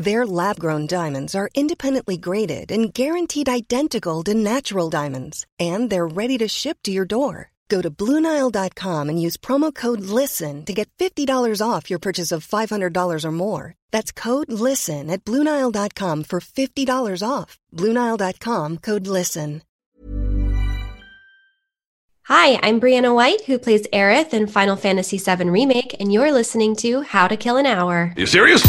Their lab grown diamonds are independently graded and guaranteed identical to natural diamonds, and they're ready to ship to your door. Go to BlueNile.com and use promo code LISTEN to get $50 off your purchase of $500 or more. That's code LISTEN at BlueNile.com for $50 off. BlueNile.com code LISTEN. Hi, I'm Brianna White, who plays Aerith in Final Fantasy VII Remake, and you're listening to How to Kill an Hour. Are You serious?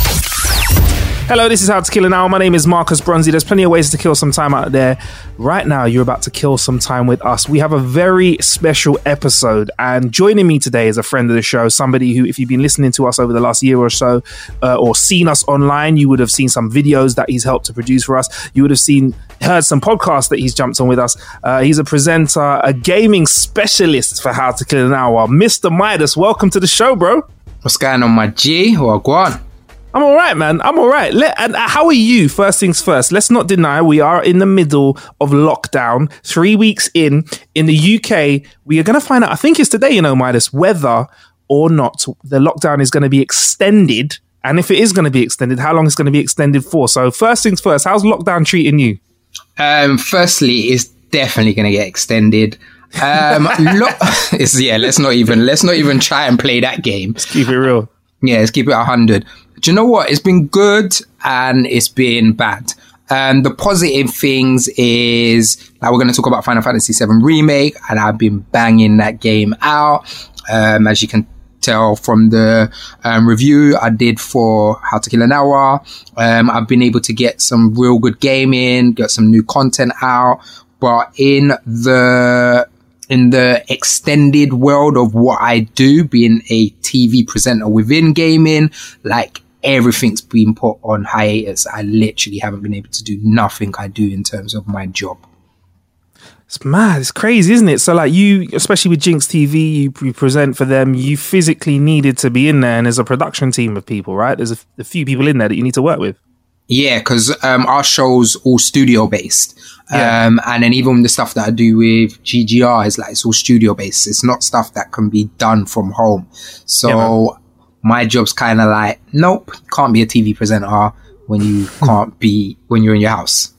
Hello, this is How to Kill an Hour. My name is Marcus Bronzy. There's plenty of ways to kill some time out there. Right now, you're about to kill some time with us. We have a very special episode, and joining me today is a friend of the show, somebody who, if you've been listening to us over the last year or so, uh, or seen us online, you would have seen some videos that he's helped to produce for us. You would have seen, heard some podcasts that he's jumped on with us. Uh, he's a presenter, a gaming specialist for How to Kill an Hour. Mr. Midas, welcome to the show, bro. What's going on, my G? On. I'm all right, man. I'm all right. Let, and uh, how are you? First things first. Let's not deny we are in the middle of lockdown. Three weeks in in the UK, we are going to find out. I think it's today, you know, Midas, whether or not the lockdown is going to be extended, and if it is going to be extended, how long it's going to be extended for. So, first things first. How's lockdown treating you? Um, firstly, it's definitely going to get extended. Um, lo- yeah, let's not even let's not even try and play that game. Let's keep it real. Yeah, let's keep it hundred. Do you know what? It's been good and it's been bad. Um, the positive things is like we're going to talk about Final Fantasy VII remake, and I've been banging that game out. Um, as you can tell from the um, review I did for How to Kill an Hour, um, I've been able to get some real good gaming, get some new content out. But in the in the extended world of what I do, being a TV presenter within gaming, like everything's been put on hiatus. I literally haven't been able to do nothing I do in terms of my job. It's mad. It's crazy, isn't it? So, like you, especially with Jinx TV, you, you present for them. You physically needed to be in there, and there's a production team of people, right? There's a, a few people in there that you need to work with. Yeah, because um, our show's all studio based. Yeah. Um, and then even the stuff that I do with GGR is like, it's all studio based. It's not stuff that can be done from home. So Yeah. My job's kind of like, nope, can't be a TV presenter when you hmm. can't be, when you're in your house.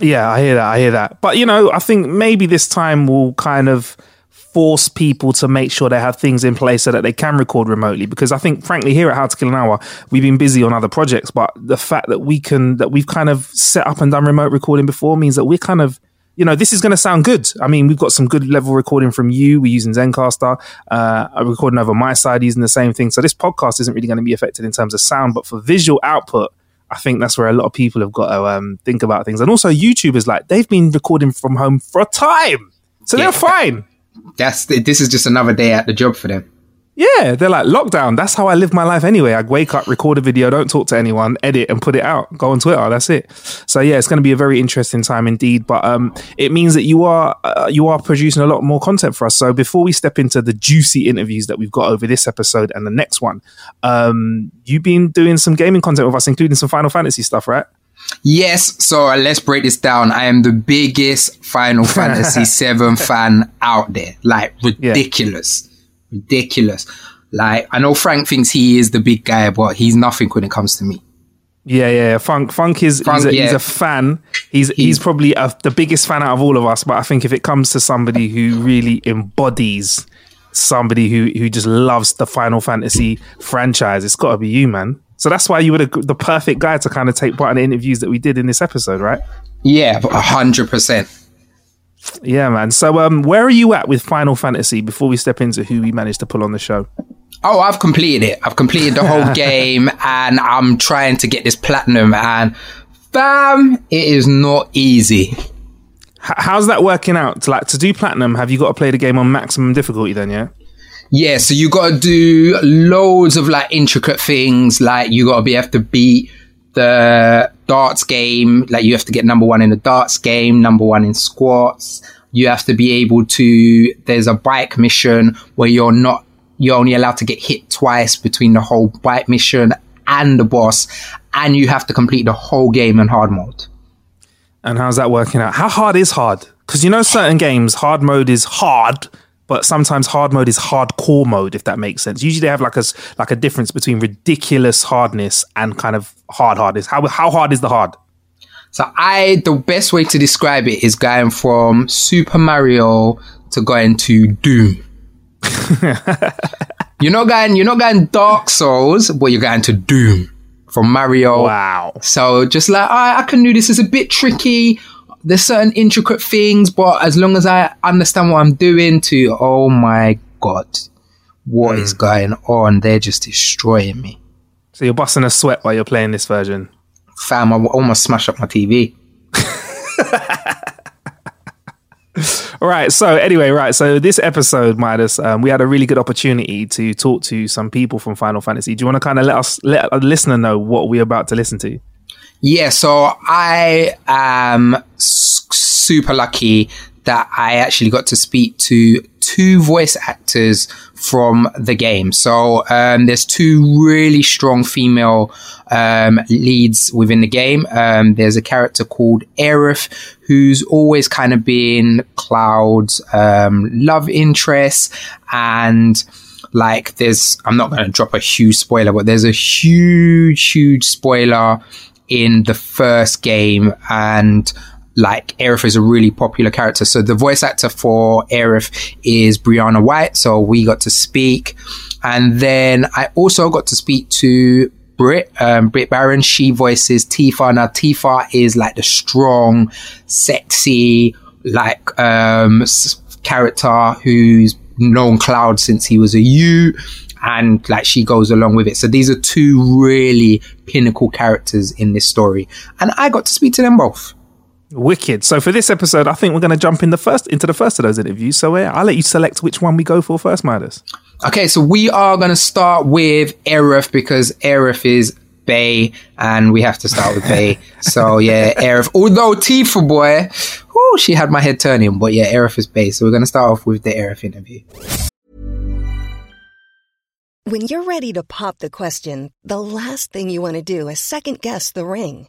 Yeah, I hear that. I hear that. But you know, I think maybe this time will kind of force people to make sure they have things in place so that they can record remotely. Because I think, frankly, here at How to Kill an Hour, we've been busy on other projects, but the fact that we can that we've kind of set up and done remote recording before means that we're kind of you know, this is going to sound good. I mean, we've got some good level recording from you. We're using Zencastr. Uh, I'm recording over my side using the same thing. So this podcast isn't really going to be affected in terms of sound, but for visual output, I think that's where a lot of people have got to um, think about things. And also, YouTubers like they've been recording from home for a time, so Yeah. they're fine. That's, this is just another day at the job for them. Yeah, they're like lockdown. That's how I live my life anyway. I wake up, record a video, don't talk to anyone, edit and put it out. Go on Twitter. That's it. So yeah, it's going to be a very interesting time indeed. But um, it means that you are uh, you are producing a lot more content for us. So before we step into the juicy interviews that we've got over this episode and the next one, um, you've been doing some gaming content with us, including some Final Fantasy stuff, right? Yes, so uh, let's break this down. I am the biggest Final Fantasy VII fan out there. Like ridiculous, ridiculous. Like I know Frank thinks he is the big guy, but he's nothing when it comes to me. Yeah, yeah. yeah. Funk, Funk is Funk, he's, a, he's a fan. He's he's probably a, the biggest fan out of all of us. But I think if it comes to somebody who really embodies somebody who who just loves the Final Fantasy franchise, it's got to be you, man. So that's why you were the, the perfect guy to kind of take part in the interviews that we did in this episode, right? Yeah, a hundred percent. Yeah, man. So um, where are you at with Final Fantasy before we step into who we managed to pull on the show? Oh, I've completed it. I've completed the whole game, and I'm trying to get this platinum. And bam, it is not easy. H- how's that working out? To like to do platinum, have you got to play the game on maximum difficulty then? Yeah. Yeah, so you got to do loads of like intricate things. Like you got to be have to beat the darts game. Like you have to get number one in the darts game, number one in squats. You have to be able to. There's a bike mission where you're not. You're only allowed to get hit twice between the whole bike mission and the boss, and you have to complete the whole game in hard mode. And how's that working out? How hard is hard? Because you know, certain games, hard mode is hard, but sometimes hard mode is hardcore mode, if that makes sense. Usually they have like a like a difference between ridiculous hardness and kind of hard hardness. How how hard is the hard? So I, the best way to describe it is going from Super Mario to going to Doom. you're not going, you're not going Dark Souls, but you're going to Doom from Mario. Wow. So just like I, I can do this. It's a bit tricky. There's certain intricate things, but as long as I understand what I'm doing, to oh my god, what is mm. going on? They're just destroying me. So you're busting a sweat while you're playing this version. Fam, I almost smash up my TV. All right. So anyway, right. So this episode, Midas, um, we had a really good opportunity to talk to some people from Final Fantasy. Do you want to kind of let us let a listener know what we're about to listen to? Yeah, so I am s- super lucky that I actually got to speak to two voice actors from the game. So um, there's two really strong female um, leads within the game. Um, there's a character called Aerith, who's always kind of been Cloud's um, love interest and like there's i'm not going to drop a huge spoiler but there's a huge huge spoiler in the first game and like Aerith is a really popular character. So the voice actor for Aerith is Brianna White. So we got to speak. And then I also got to speak to Britt, um, Britt Baron. She voices Tifa. Now Tifa is like the strong, sexy, like, um, s- character who's known Cloud since he was a you and like she goes along with it. So these are two really pinnacle characters in this story, and I got to speak to them both. Wicked. So for this episode, I think we're going to jump in the first into the first of those interviews. So yeah, I'll let you select which one we go for first, Midas. Okay, so we are going to start with Aerith because Aerith is bae, and we have to start with bae. so yeah, Aerith. Although Tifa boy, oh, she had my head turning, but yeah, Aerith is bae. So we're going to start off with the Aerith interview. When you're ready to pop the question, the last thing you want to do is second guess the ring.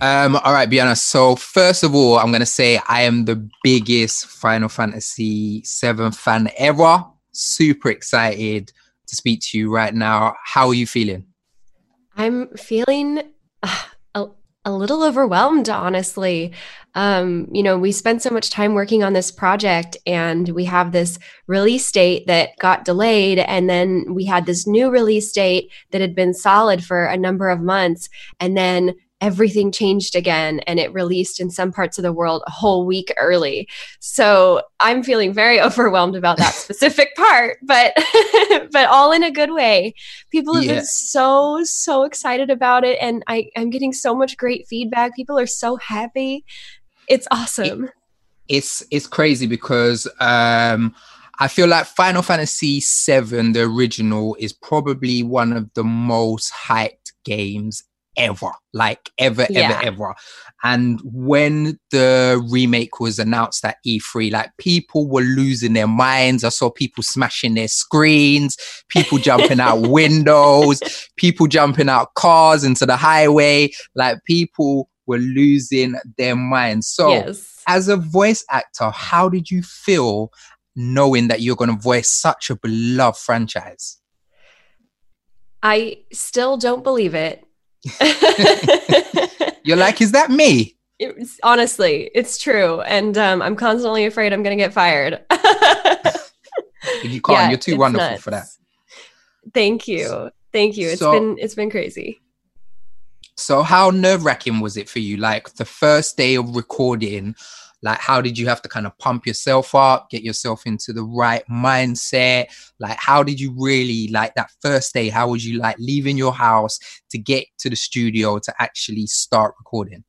Um, all right, Brianna. So first of all, I'm gonna say I am the biggest Final Fantasy VII fan ever. Super excited to speak to you right now. How are you feeling? I'm feeling uh, a, a little overwhelmed, honestly. Um, you know, we spent so much time working on this project and we have this release date that got delayed. And then we had this new release date that had been solid for a number of months. And then everything changed again and it released in some parts of the world a whole week early. So I'm feeling very overwhelmed about that specific part, but but all in a good way. People have yeah. been so, so excited about it. And I, I'm getting so much great feedback. People are so happy. It's awesome. It, it's it's crazy because um I feel like Final Fantasy VII, the original, is probably one of the most hyped games ever, like ever, yeah. ever, ever. And when the remake was announced at E3, like people were losing their minds. I saw people smashing their screens, people jumping out windows, people jumping out cars into the highway. Like people were losing their minds. So, yes. as a voice actor, how did you feel knowing that you're going to voice such a beloved franchise? I still don't believe it. you're like, is that me? It's, honestly, it's true. And um, I'm constantly afraid I'm going to get fired. you can't. Yeah, you're too wonderful nuts. for that. Thank you. Thank you. It's so, been it's been crazy. So how nerve wracking was it for you? Like the first day of recording, like how did you have to kind of pump yourself up, get yourself into the right mindset? Like how did you really like that first day? How was you like leaving your house to get to the studio to actually start recording?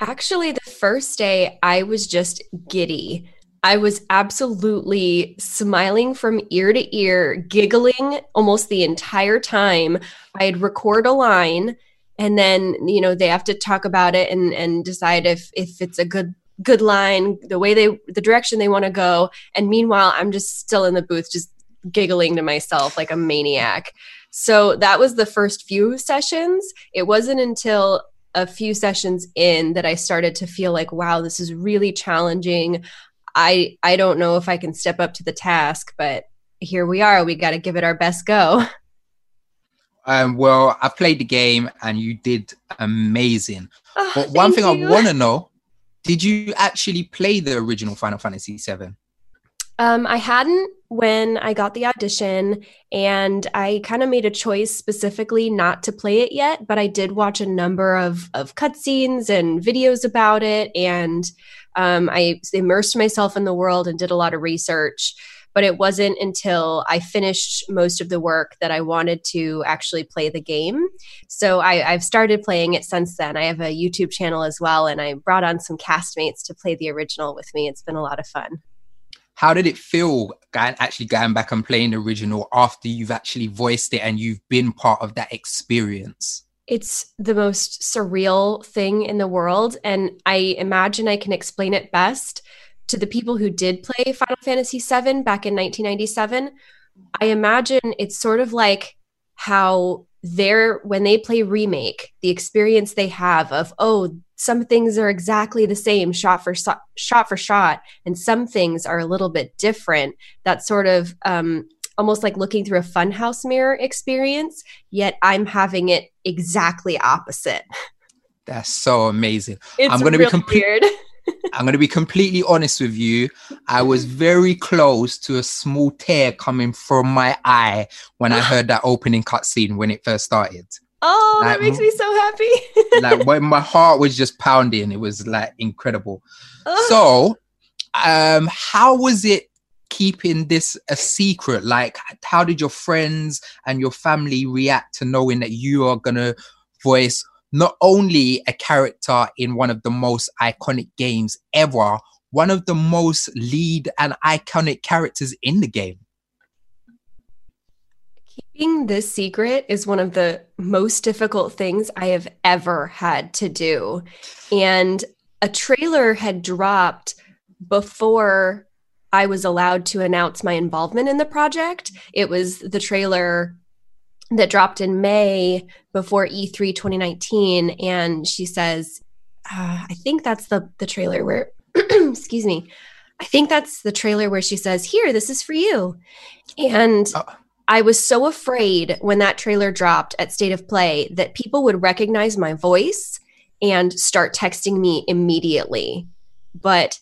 Actually, the first day I was just giddy. I was absolutely smiling from ear to ear, giggling almost the entire time. I'd record a line and then you know they have to talk about it and and decide if if it's a good good line the way they the direction they want to go. And meanwhile i'm just still in the booth just giggling to myself like a maniac. So that was the first few sessions. It wasn't until a few sessions in that i started to feel like wow this is really challenging. I i don't know if i can step up to the task but here we are. We got to give it our best go. Um, well, I played the game and you did amazing. Oh, but one thing you. I want to know did you actually play the original Final Fantasy VII? Um, I hadn't when I got the audition, and I kind of made a choice specifically not to play it yet. But I did watch a number of of cutscenes and videos about it, and um, I immersed myself in the world and did a lot of research but it wasn't until I finished most of the work that I wanted to actually play the game. So I, have started playing it since then. I have a YouTube channel as well, and I brought on some castmates to play the original with me. It's been a lot of fun. How did it feel actually going back and playing the original after you've actually voiced it and you've been part of that experience? It's the most surreal thing in the world. And I imagine I can explain it best to the people who did play Final Fantasy VII back in 1997, I imagine it's sort of like how they're when they play remake, the experience they have of oh, some things are exactly the same shot for shot for shot, and some things are a little bit different. That sort of um, almost like looking through a funhouse mirror experience. Yet I'm having it exactly opposite. That's so amazing. It's I'm going to really be completely. I'm going to be completely honest with you. I was very close to a small tear coming from my eye when I heard that opening cutscene when it first started. Oh, like, that makes me so happy. like when my heart was just pounding, it was like incredible. So, um, how was it keeping this a secret? Like, how did your friends and your family react to knowing that you are gonna voice not only a character in one of the most iconic games ever, one of the most lead and iconic characters in the game. Keeping this secret is one of the most difficult things I have ever had to do. And a trailer had dropped before I was allowed to announce my involvement in the project. It was the trailer that dropped in May before E3 2019, and she says, uh, "I think that's the the trailer where, excuse me, I think that's the trailer where she says, "Here, this is for you," and." Oh. I was so afraid when that trailer dropped at State of Play that people would recognize my voice and start texting me immediately. But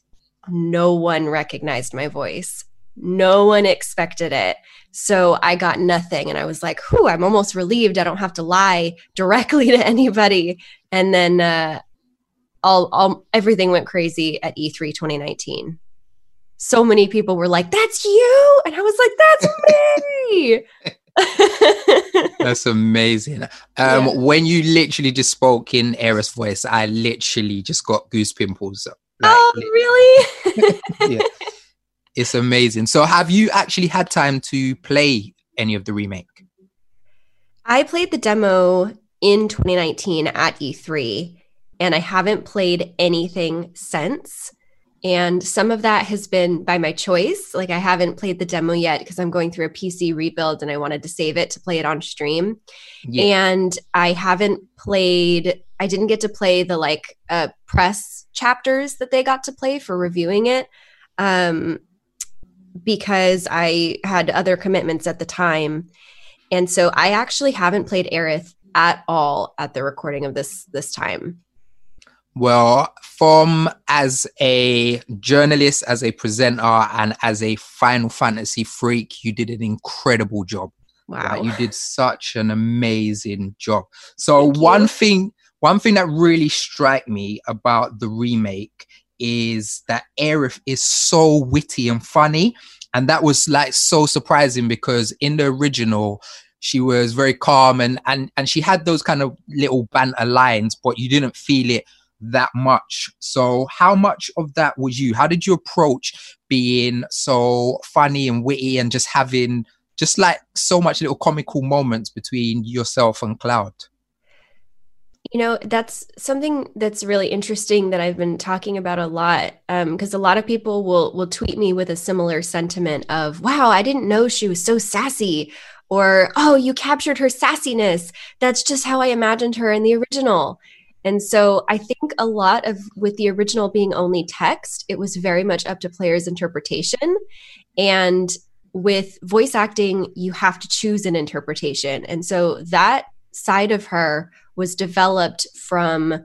no one recognized my voice. No one expected it. So I got nothing. And I was like, whew, I'm almost relieved. I don't have to lie directly to anybody. And then uh, all, all everything went crazy at E3 2019. So many people were like, that's you. And I was like, that's me. That's amazing. Um, yeah. When you literally just spoke in Aerith's voice, I literally just got goose pimples. Like, oh, really? yeah. It's amazing. So, have you actually had time to play any of the remake? I played the demo in 2019 at E3, and I haven't played anything since. And some of that has been by my choice. Like, I haven't played the demo yet because I'm going through a PC rebuild and I wanted to save it to play it on stream. Yeah. And I haven't played, I didn't get to play the like uh, press chapters that they got to play for reviewing it. Um, because I had other commitments at the time. And so I actually haven't played Aerith at all at the recording of this this time. Well, from as a journalist, as a presenter, and as a Final Fantasy freak, you did an incredible job. Wow. you did such an amazing job. So one thing one thing that really struck me about the remake is that Aerith is so witty and funny. And that was like so surprising because in the original, she was very calm and and and she had those kind of little banter lines, but you didn't feel it that much. So how much of that was you? How did you approach being so funny and witty and just having just like so much little comical moments between yourself and Cloud? You know, that's something that's really interesting that I've been talking about a lot. Because um, a lot of people will will tweet me with a similar sentiment of, "Wow, I didn't know she was so sassy," or "Oh, you captured her sassiness. That's just how I imagined her in the original." And so I think a lot of with the original being only text, it was very much up to players' interpretation. And with voice acting, you have to choose an interpretation. And so that side of her was developed from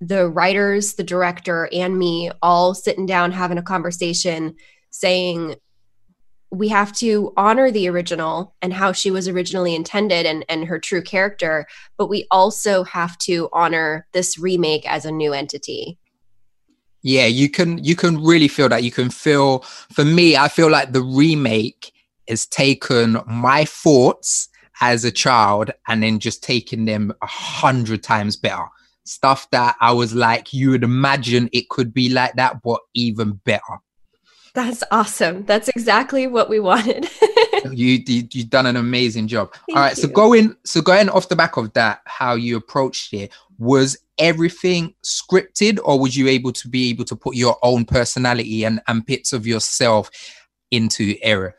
the writers, the director, and me all sitting down having a conversation saying, we have to honor the original and how she was originally intended and, and her true character, but we also have to honor this remake as a new entity. Yeah, you can you can really feel that. You can feel for me, I feel like the remake has taken my thoughts as a child and then just taking them a hundred times better. Stuff that I was like, you would imagine it could be like that, but even better. That's awesome. That's exactly what we wanted. you, you you've done an amazing job. Thank All right, you. so going so going off the back of that, how you approached it was everything scripted, or was you able to be able to put your own personality and and bits of yourself into Aerith?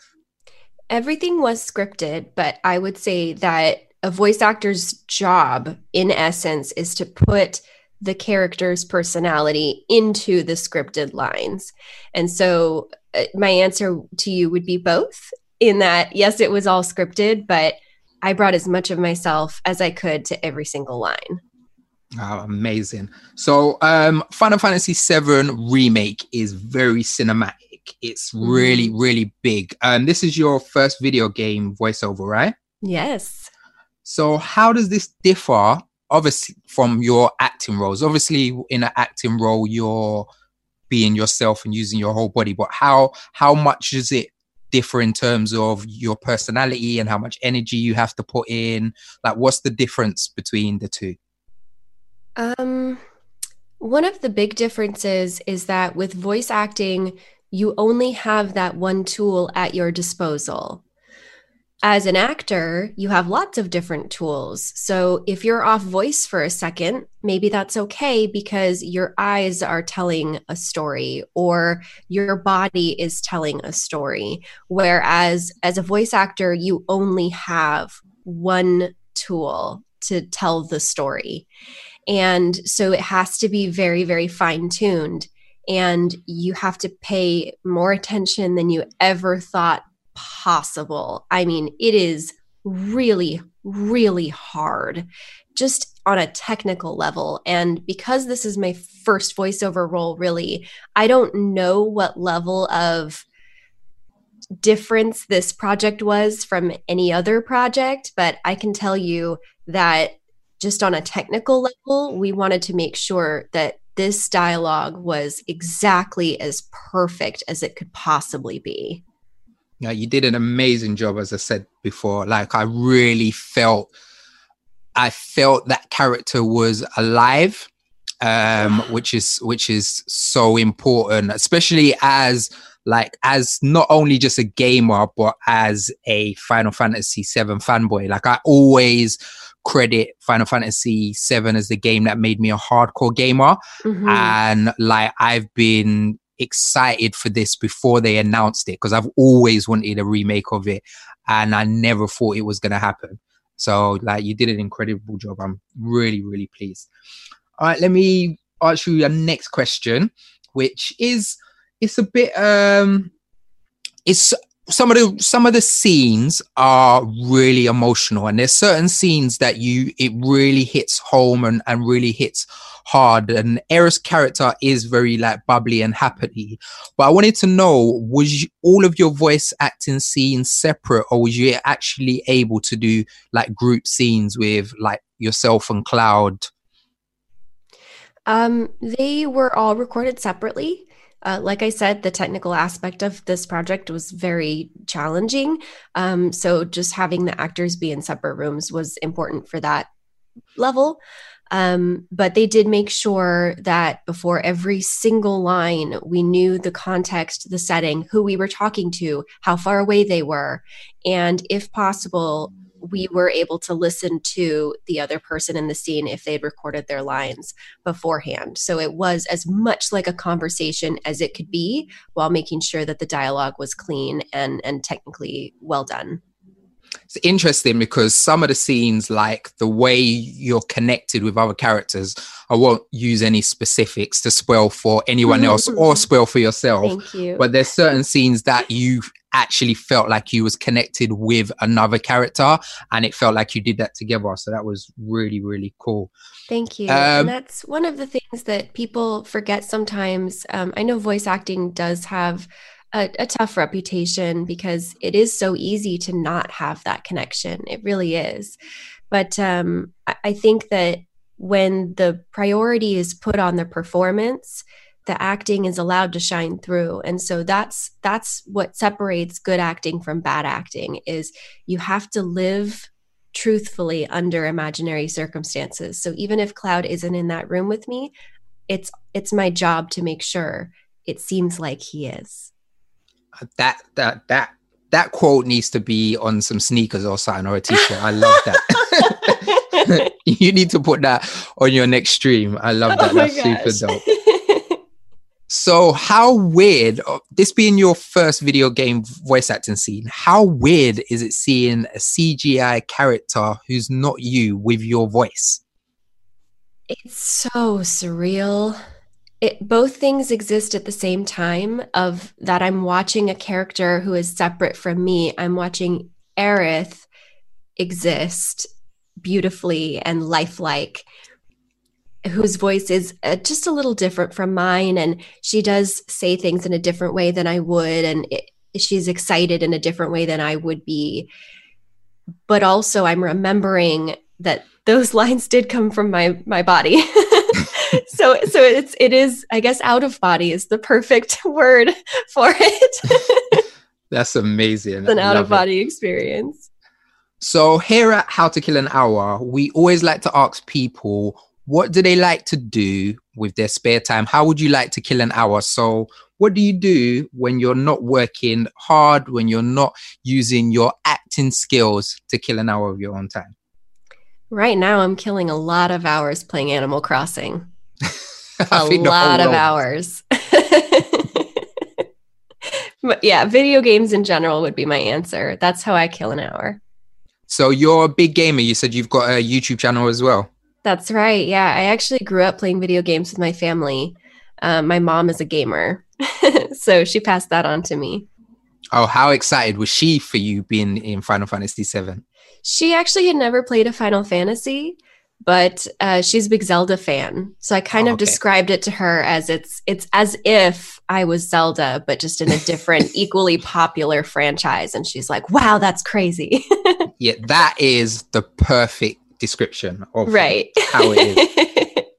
Everything was scripted, but I would say that a voice actor's job, in essence, is to put the character's personality into the scripted lines. And so, uh, my answer to you would be both in that, yes, it was all scripted, but I brought as much of myself as I could to every single line. Oh, amazing. So, um, Final Fantasy VII Remake is very cinematic. It's really, mm. really big. Um, this is your first video game voiceover, right? Yes. So, how does this differ, obviously, from your acting roles? Obviously, in an acting role, you're being yourself and using your whole body. But how how much does it differ in terms of your personality and how much energy you have to put in? Like, what's the difference between the two? Um, one of the big differences is that with voice acting, you only have that one tool at your disposal. As an actor, you have lots of different tools. So if you're off voice for a second, maybe that's okay because your eyes are telling a story or your body is telling a story. Whereas as a voice actor, you only have one tool to tell the story. And so it has to be very, very fine tuned and you have to pay more attention than you ever thought possible. I mean, it is really, really hard just on a technical level. And because this is my first voiceover role, really, I don't know what level of difference this project was from any other project, but I can tell you that just on a technical level, we wanted to make sure that this dialogue was exactly as perfect as it could possibly be. Yeah, you did an amazing job, as I said before. Like, I really felt, I felt that character was alive, um, which is which is so important, especially as like as not only just a gamer but as a Final Fantasy VII fanboy. Like, I always credit Final Fantasy VII as the game that made me a hardcore gamer, Mhm. and like I've been excited for this before they announced it because I've always wanted a remake of it and I never thought it was going to happen. So like you did an incredible job. I'm really really pleased. All right, let me ask you your next question which is it's a bit um it's some of the some of the scenes are really emotional and there's certain scenes that you it really hits home and, and really hits hard and Aerith's character is very like bubbly and happy but I wanted to know was you, all of your voice acting scenes separate or was you actually able to do like group scenes with like yourself and Cloud Um, they were all recorded separately. Uh, like I said, the technical aspect of this project was very challenging. Um, so just having the actors be in separate rooms was important for that level. Um, but they did make sure that before every single line, we knew the context, the setting, who we were talking to, how far away they were. And if possible, we were able to listen to the other person in the scene if they'd recorded their lines beforehand. So it was as much like a conversation as it could be while making sure that the dialogue was clean and, and technically well done. It's interesting because some of the scenes like the way you're connected with other characters i won't use any specifics to spoil for anyone else or spoil for yourself Thank you. but there's certain scenes that you actually felt like you was connected with another character and it felt like you did that together so that was really really cool Thank you. Um, and that's one of the things that people forget sometimes. Um, I know voice acting does have a, a tough reputation because it is so easy to not have that connection. It really is. But um, I, I think that when the priority is put on the performance, the acting is allowed to shine through and so that's that's what separates good acting from bad acting is you have to live truthfully under imaginary circumstances. So even if Cloud isn't in that room with me, it's it's my job to make sure it seems like he is. That that that that quote needs to be on some sneakers or something or a t-shirt. I love that. You need to put that on your next stream. I love that. Oh my that's super dope. So, how weird, uh, this being your first video game voice acting scene, how weird is it seeing a CGI character who's not you with your voice? It's so surreal. It both things exist at the same time of that I'm watching a character who is separate from me. I'm watching Aerith exist beautifully and lifelike whose voice is uh, just a little different from mine. And she does say things in a different way than I would. And it, she's excited in a different way than I would be. But also I'm remembering that those lines did come from my my body so so it's it is I guess out of body is the perfect word for it That's amazing. it's an out of body experience So, here at How to Kill an Hour, we always like to ask people what do they like to do with their spare time? How would you like to kill an hour? So, what do you do when you're not working hard, when you're not using your acting skills to kill an hour of your own time? right now I'm killing a lot of hours playing Animal Crossing a lot of hours. but yeah, video games in general would be my answer. That's how I kill an hour. So, you're a big gamer. You said you've got a YouTube channel as well. That's right. Yeah, I actually grew up playing video games with my family. Um, my mom is a gamer, so she passed that on to me. Oh, how excited was she for you being in Final Fantasy VII? She actually had never played a Final Fantasy, but uh, she's a big Zelda fan. So I kind Oh, of okay. described it to her as it's it's as if I was Zelda, but just in a different, equally popular franchise. And she's like, "Wow, that's crazy!" Yeah, that is the perfect description of right? how it is.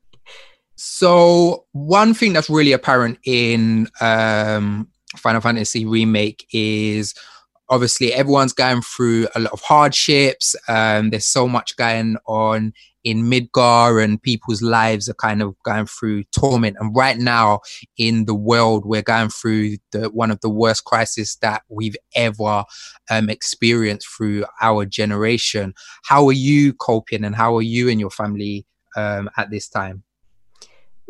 So one thing that's really apparent in um, Final Fantasy Remake is obviously everyone's going through a lot of hardships. Um, there's so much going on in Midgar, and people's lives are kind of going through torment. And right now in the world, we're going through the one of the worst crises that we've ever um, experienced through our generation. How are you coping, and how are you and your family um, at this time?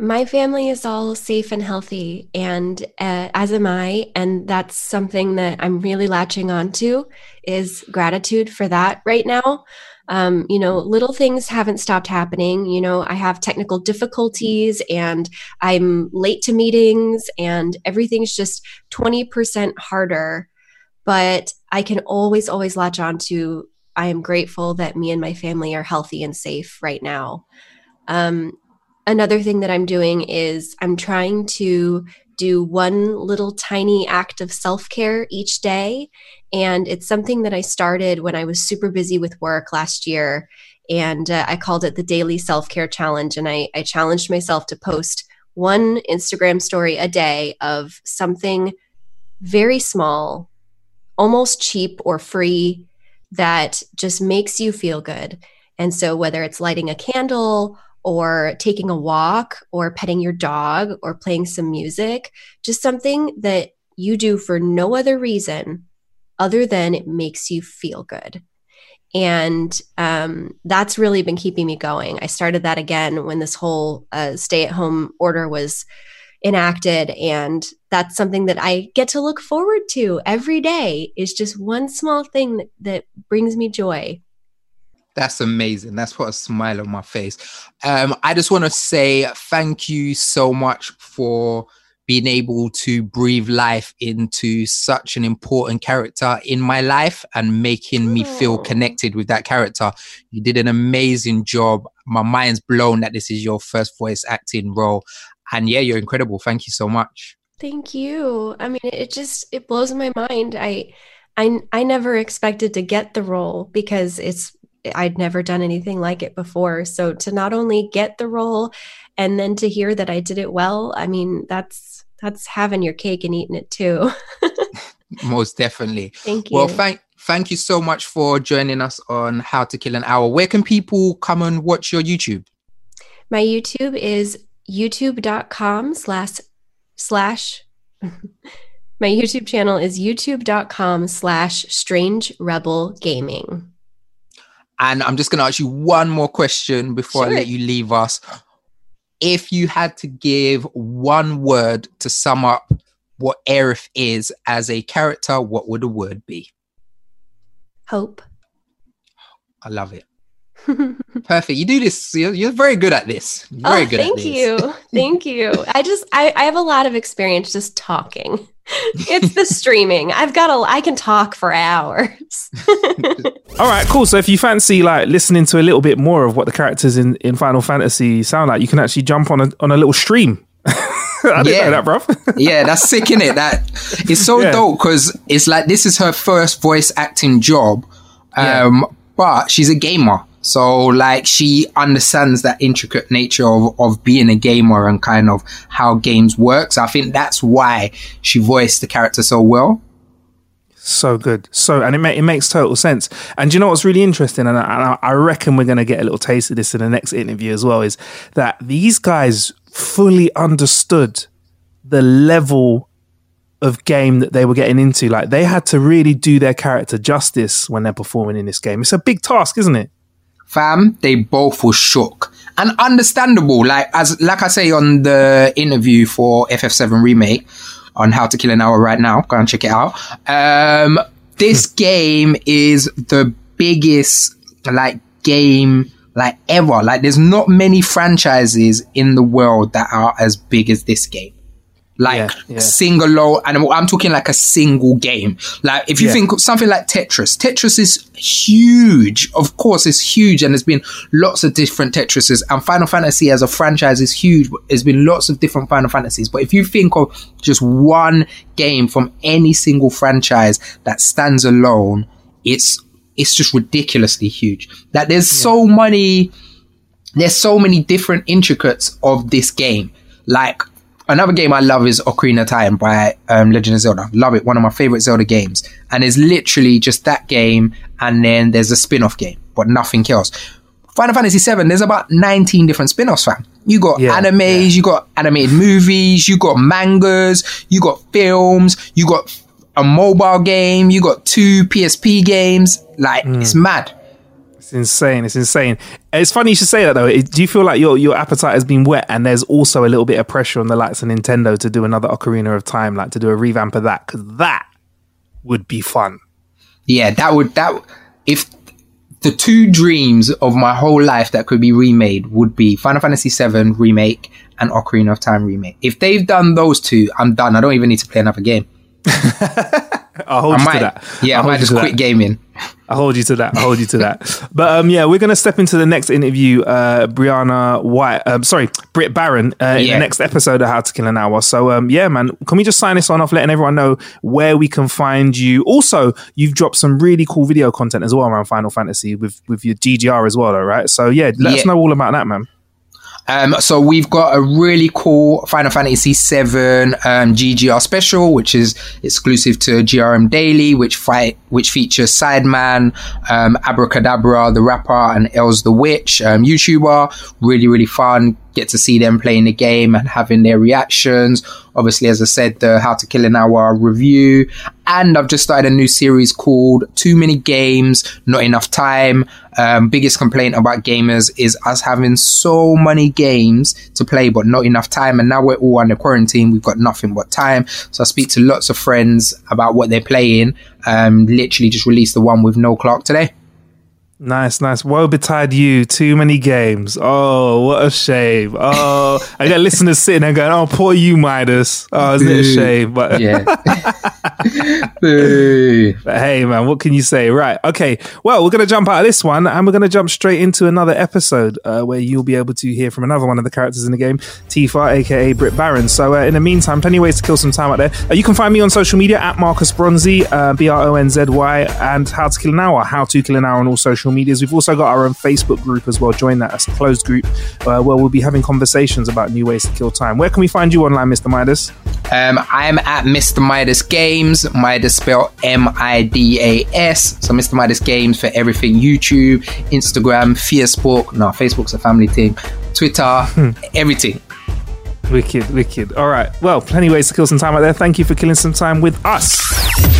My family is all safe and healthy, and uh, as am I. And that's something that I'm really latching on to is gratitude for that right now. Um, you know, little things haven't stopped happening. You know, I have technical difficulties and I'm late to meetings, and everything's just 20% harder. But I can always, always latch on to I am grateful that me and my family are healthy and safe right now. Um, another thing that I'm doing is I'm trying to do one little tiny act of self care each day. And it's something that I started when I was super busy with work last year. And uh, I called it the Daily Self Care Challenge. And I, I challenged myself to post one Instagram story a day of something very small, almost cheap or free that just makes you feel good. And so, whether it's lighting a candle or taking a walk or petting your dog or playing some music, just something that you do for no other reason other than it makes you feel good. And um, that's really been keeping me going. I started that again when this whole uh, stay at home order was enacted. And that's something that I get to look forward to every day, is just one small thing that, that brings me joy. That's amazing. That's what a smile on my face. Um, I just want to say thank you so much for being able to breathe life into such an important character in my life and making me feel connected with that character. You did an amazing job. My mind's blown that this is your first voice acting role. And yeah, you're incredible. Thank you so much. Thank you. I mean, it just it blows my mind. I I I never expected to get the role because it's I'd never done anything like it before. So to not only get the role and then to hear that I did it well, I mean, that's that's having your cake and eating it too. Most definitely. Thank you. Well, thank thank you so much for joining us on How to Kill an Hour. Where can people come and watch your YouTube? My YouTube is youtube.com slash slash my YouTube channel is youtube.com slash strange rebel gaming. And I'm just going to ask you one more question before I let you leave us. If you had to give one word to sum up what Aerith is as a character, what would the word be? Hope. I love it. Perfect. You do this. You're, you're very good at this. You're very oh, good thank at this. you. Thank you. I just I, I have a lot of experience just talking. It's the streaming. I've got a I can talk for hours. All right, cool. So if you fancy like listening to a little bit more of what the characters in, in Final Fantasy sound like, you can actually jump on a on a little stream. I didn't Yeah. know that, bruv. yeah, that's sick, innit? That it's so Yeah. dope because it's like this is her first voice acting job. Um, but she's a gamer. So like she understands that intricate nature of, of being a gamer and kind of how games work. So I think that's why she voiced the character so well. So good. So, and it, ma- it makes total sense. And you know what's really interesting? And I, and I- I reckon we're going to get a little taste of this in the next interview as well is that these guys fully understood the level of game that they were getting into. Like they had to really do their character justice when they're performing in this game. It's a big task, isn't it? fam, they both were shook and understandable. Like as like I say on the interview for FF7 remake on How to Kill an Hour right now, go and check it out. Um, this game is the biggest like game like ever. Like there's not many franchises in the world that are as big as this game. Like Yeah, yeah. single low and I'm talking like a single game. Like if you Yeah. think of something like Tetris, Tetris is huge. Of course, it's huge, and there's been lots of different Tetrises. And Final Fantasy as a franchise is huge. There's been lots of different Final Fantasies. But if you think of just one game from any single franchise that stands alone, it's it's just ridiculously huge. That there's so many there's so many different intricates of this game. Like another game I love is Ocarina of Time by um, Legend of Zelda. Love it, one of my favorite Zelda games. And it's literally just that game, and then there's a spin-off game, but nothing else. Final Fantasy VII, there's about 19 different spin-offs, fam. You got Yeah, animes, you got animated movies, you got mangas, you got films, you got a mobile game, you got two PSP games. Like, it's mad. It's insane. It's insane. It's funny you should say that though. Do you feel like your your appetite has been wet, and there's also a little bit of pressure on the likes of Nintendo to do another Ocarina of Time, like to do a revamp of that, because that would be fun. yeah, that would that if the two dreams of my whole life that could be remade would be Final Fantasy VII remake and Ocarina of Time remake. If they've done those two, I'm done. I don't even need to play another game. I'll hold I you might, to that. yeah, I might just to that. quit gaming. I hold you to that. I hold you to that. But um, yeah, we're gonna step into the next interview. Uh, Brianna White, um, sorry, Britt Baron, uh, in the next episode of How to Kill an Hour. So um, yeah, man, can we just sign this one off, letting everyone know where we can find you? Also, you've dropped some really cool video content as well around Final Fantasy with with your GGR as well, all right? So yeah, let us know all about that, man. Um, so we've got a really cool Final Fantasy VII um, GGR special, which is exclusive to GRM Daily, which fight which features Sidemen, um, Abracadabra, the rapper, and Elz the Witch, um, YouTuber. Really, really fun. Get to see them playing the game and having their reactions. Obviously, as I said, the How to Kill an Hour review, and I've just started a new series called Too Many Games, Not Enough Time. Um, biggest complaint about gamers is us having so many games to play, but not enough time. And now we're all under quarantine. We've got nothing but time. So I speak to lots of friends about what they're playing. Um, literally just released the one with No Clock today. Nice, nice. Woe betide you. Too many games. Oh, what a shame. Oh, I got listeners sitting there going, "Oh, poor you, Midas. Oh, isn't it a shame?" But Yeah. But hey, man, what can you say? Right. Okay. Well, we're going to jump out of this one and we're going to jump straight into another episode uh, where you'll be able to hear from another one of the characters in the game, Tifa, aka Britt Baron. So, uh, in the meantime, plenty of ways to kill some time out there. Uh, you can find me on social media at Marcus Bronzy, uh, B R O N Z Y, and How to Kill an Hour, How to Kill an Hour on all social medias. We've also got our own Facebook group as well. Join that as a closed group uh, where we'll be having conversations about new ways to kill time. Where can we find you online, Mr. Midas? Um, I'm at Mr. Midas Games. Midas spelled M I D A S. So Mr. Midas Games for everything YouTube, Instagram, Facebook. No, Facebook's a family thing. Twitter, everything. Wicked, wicked. All right. Well, plenty ways to kill some time out there. Thank you for killing some time with us.